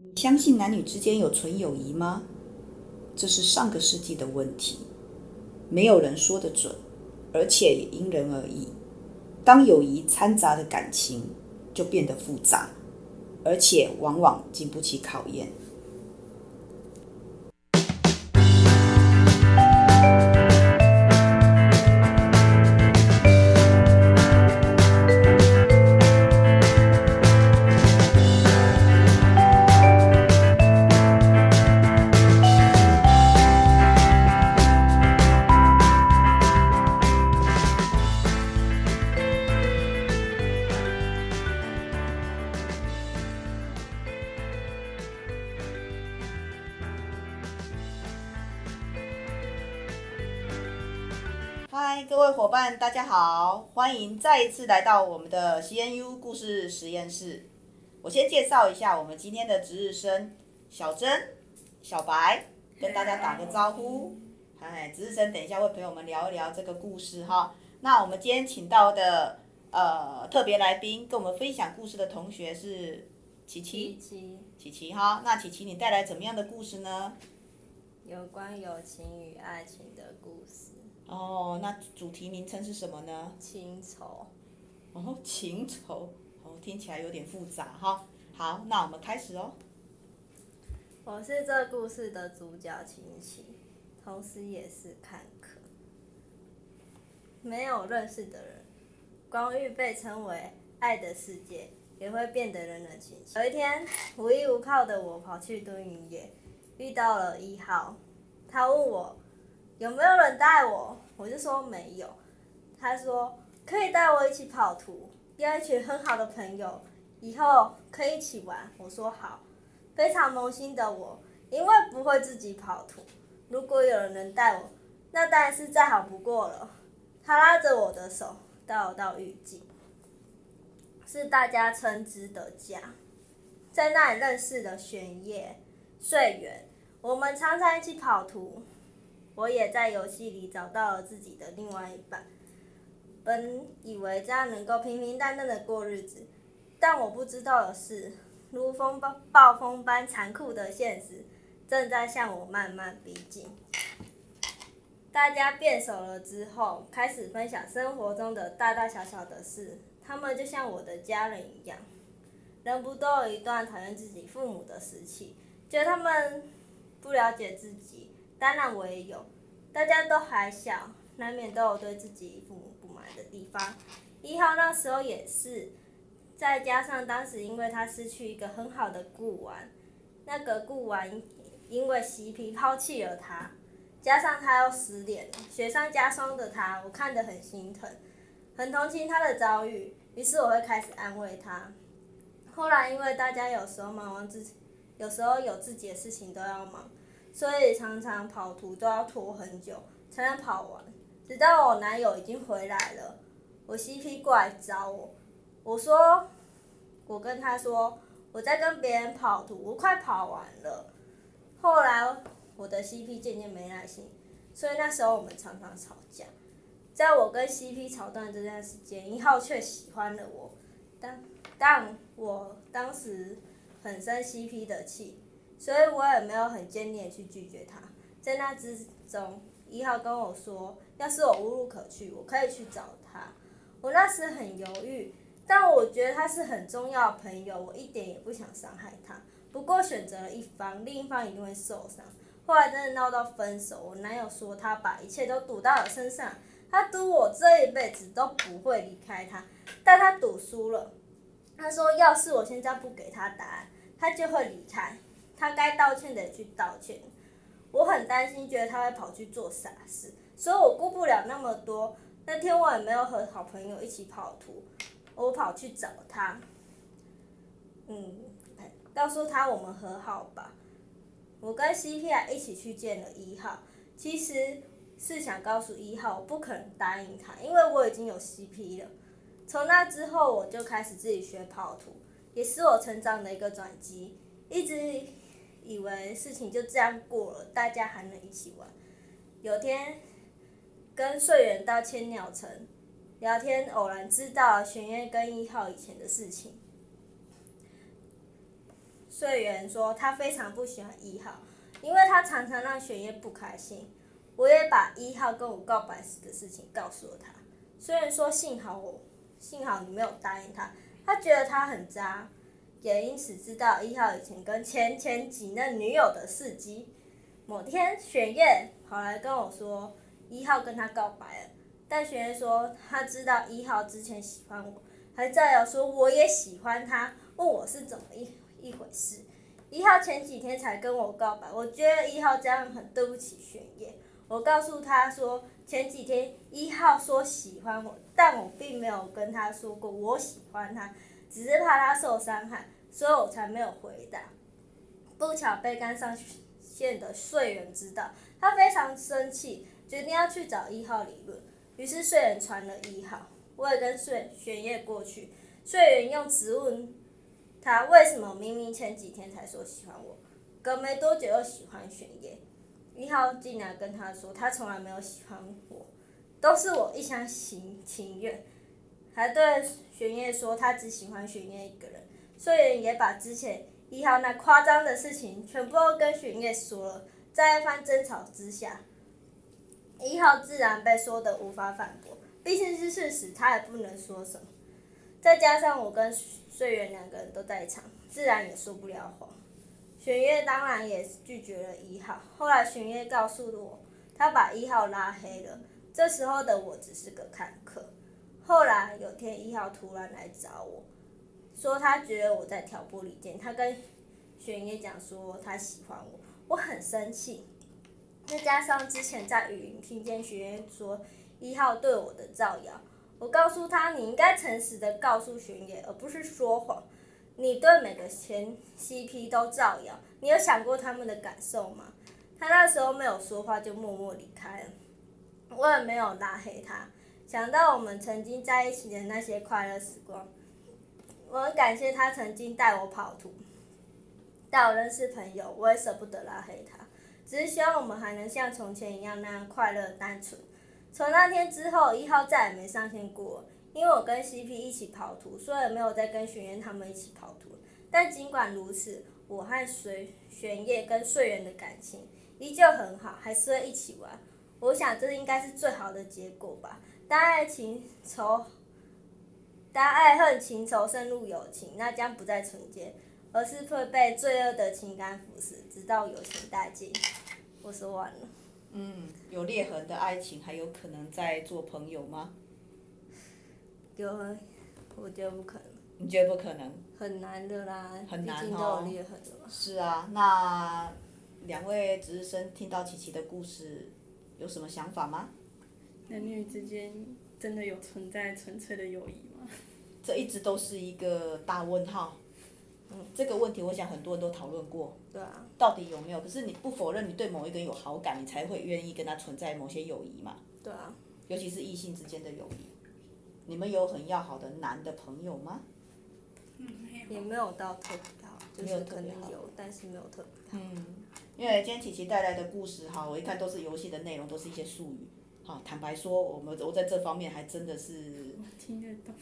你相信男女之间有纯友谊吗？这是上个世纪的问题，没有人说得准，而且也因人而异。当友谊掺杂的感情，就变得复杂，而且往往经不起考验。嗨，各位伙伴，大家好，欢迎再一次来到我们的 CNU 故事实验室。我先介绍一下我们今天的值日生小珍、小白，跟大家打个招呼。嗨，值日生，等一下会陪我们聊一聊这个故事哈。那我们今天请到的呃特别来宾，跟我们分享故事的同学是琪琪。琪琪，琪琪哈，那琪琪你带来怎么样的故事呢？有关友情与爱情的故事。哦，那主题名称是什么呢？情仇。哦，情仇，哦，听起来有点复杂哈。好，那我们开始哦。我是这故事的主角晴晴，同时也是看客。没有认识的人，光遇被称为爱的世界，也会变得冷冷清清。有一天，无依无靠的我跑去蹲营业，遇到了一号，他问我。有没有人带我？我就说没有。他说可以带我一起跑图，要一群很好的朋友，以后可以一起玩。我说好。非常萌新的我，因为不会自己跑图，如果有人能带我，那当然是再好不过了。他拉着我的手，带我到雨季，是大家称之的家，在那里认识的玄烨、穗圆，我们常常一起跑图。我也在游戏里找到了自己的另外一半，本以为这样能够平平淡淡的过日子，但我不知道的是，如风暴暴风般残酷的现实正在向我慢慢逼近。大家变熟了之后，开始分享生活中的大大小小的事，他们就像我的家人一样。人不都有一段讨厌自己父母的时期，觉得他们不了解自己。当然我也有，大家都还小，难免都有对自己父母不满的地方。一号那时候也是，再加上当时因为他失去一个很好的顾玩，那个顾玩因为嬉皮抛弃了他，加上他又失恋，雪上加霜的他，我看得很心疼，很同情他的遭遇，于是我会开始安慰他。后来因为大家有时候忙完自己，有时候有自己的事情都要忙。所以常常跑图都要拖很久才能跑完，直到我男友已经回来了，我 CP 过来找我，我说，我跟他说我在跟别人跑图，我快跑完了。后来我的 CP 渐渐没耐心，所以那时候我们常常吵架。在我跟 CP 吵断这段时间，一号却喜欢了我，但但我当时很生 CP 的气。所以我也没有很坚定的去拒绝他，在那之中，一号跟我说，要是我无路可去，我可以去找他。我那时很犹豫，但我觉得他是很重要的朋友，我一点也不想伤害他。不过选择了一方，另一方一定会受伤。后来真的闹到分手，我男友说他把一切都赌到了身上，他赌我这一辈子都不会离开他，但他赌输了。他说，要是我现在不给他答案，他就会离开。他该道歉的去道歉，我很担心，觉得他会跑去做傻事，所以我顾不了那么多。那天我也没有和好朋友一起跑图，我跑去找他，嗯，告诉他我们和好吧。我跟 CP 还一起去见了一号，其实是想告诉一号，我不可能答应他，因为我已经有 CP 了。从那之后，我就开始自己学跑图，也是我成长的一个转机，一直。以为事情就这样过了，大家还能一起玩。有天跟穗圆到千鸟城聊天，偶然知道玄烨跟一号以前的事情。穗原说他非常不喜欢一号，因为他常常让玄烨不开心。我也把一号跟我告白时的事情告诉了他。虽然说幸好我，幸好你没有答应他，他觉得他很渣，也因此知道一号以前跟前前几任女友的事迹。某天，玄烨跑来跟我说，一号跟他告白了，但玄烨说他知道一号之前喜欢我，还造谣说我也喜欢他，问我是怎么一一回事。一号前几天才跟我告白，我觉得一号这样很对不起玄烨。我告诉他说，前几天一号说喜欢我，但我并没有跟他说过我喜欢他，只是怕他受伤害，所以我才没有回答。不巧被刚上线的穗原知道，他非常生气，决定要去找一号理论。于是穗原传了一号，我也跟穗玄烨过去。穗原用质问他为什么明明前几天才说喜欢我，隔没多久又喜欢玄烨。一号竟然跟他说，他从来没有喜欢我，都是我一厢情情愿，还对玄烨说他只喜欢玄烨一个人。穗原也把之前一号那夸张的事情全部都跟玄烨说了，在一番争吵之下，一号自然被说的无法反驳，毕竟是事实，他也不能说什么。再加上我跟穗原两个人都在场，自然也说不了谎。玄烨当然也拒绝了一号。后来玄烨告诉我，他把一号拉黑了。这时候的我只是个看客。后来有天一号突然来找我，说他觉得我在挑拨离间。他跟玄烨讲说他喜欢我，我很生气。再加上之前在语音听见玄烨说一号对我的造谣，我告诉他你应该诚实的告诉玄烨，而不是说谎。你对每个前 CP 都造谣，你有想过他们的感受吗？他那时候没有说话，就默默离开了。我也没有拉黑他。想到我们曾经在一起的那些快乐时光，我很感谢他曾经带我跑图，带我认识朋友，我也舍不得拉黑他。只是希望我们还能像从前一样那样快乐单纯。从那天之后，一号再也没上线过。因为我跟 CP 一起跑图，所以没有再跟玄烨他们一起跑图。但尽管如此，我和水玄烨跟穗原的感情依旧很好，还是会一起玩。我想这应该是最好的结果吧。当爱情仇，当爱恨情仇渗入友情，那将不再纯洁，而是会被罪恶的情感腐蚀，直到友情殆尽。我说完了。嗯，有裂痕的爱情还有可能再做朋友吗？有，我觉得不可能。你觉得不可能？很难的啦，很难哦。竟都有裂痕的嘛。是啊，那两位值日生听到琪琪的故事，有什么想法吗？男女之间真的有存在纯粹的友谊吗？这一直都是一个大问号。嗯，这个问题我想很多人都讨论过。对啊。到底有没有？可是你不否认你对某一个人有好感，你才会愿意跟他存在某些友谊嘛？对啊。尤其是异性之间的友谊。你们有很要好的男的朋友吗？嗯，也没有到特别好，就是可能有，但是没有特别好。嗯，因为今天琪琪带来的故事哈，我一看都是游戏的内容，都是一些术语。好，坦白说，我们我在这方面还真的是。听得懂。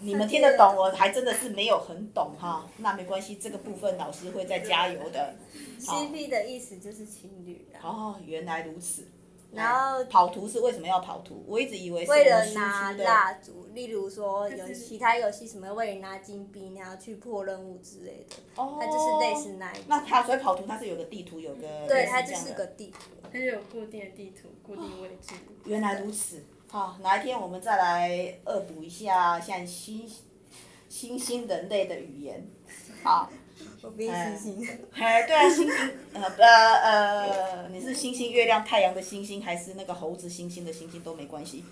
你们听得懂，我还真的是没有很懂哈。那没关系，这个部分老师会再加油的。CP 的意思就是情侣。哦，原来如此。然后跑图是为什么要跑图？我一直以为是为了拿蜡烛，例如说有其他游戏什么为了拿金币，然后去破任务之类的，哦，它就是类似那一种。那它所以跑图它是有个地图，有个对，它就是个地图，它就有固定的地图，固定位置。原来如此，好，哪一天我们再来恶补一下像新新兴人类的语言，好。我比星星。哎，对啊，星星，呃呃呃，你是星星、月亮、太阳的星星，还是那个猴子、星星的星星都没关系。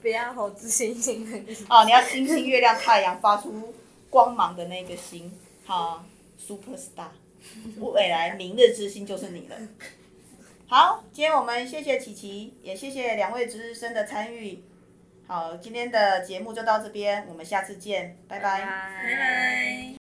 不要猴子、星星的星星。哦，你要星星、月亮、太阳发出光芒的那个星，好，Super Star，未来明日之星就是你了。好，今天我们谢谢琪琪，也谢谢两位值日生的参与。好，今天的节目就到这边，我们下次见，拜拜。拜拜。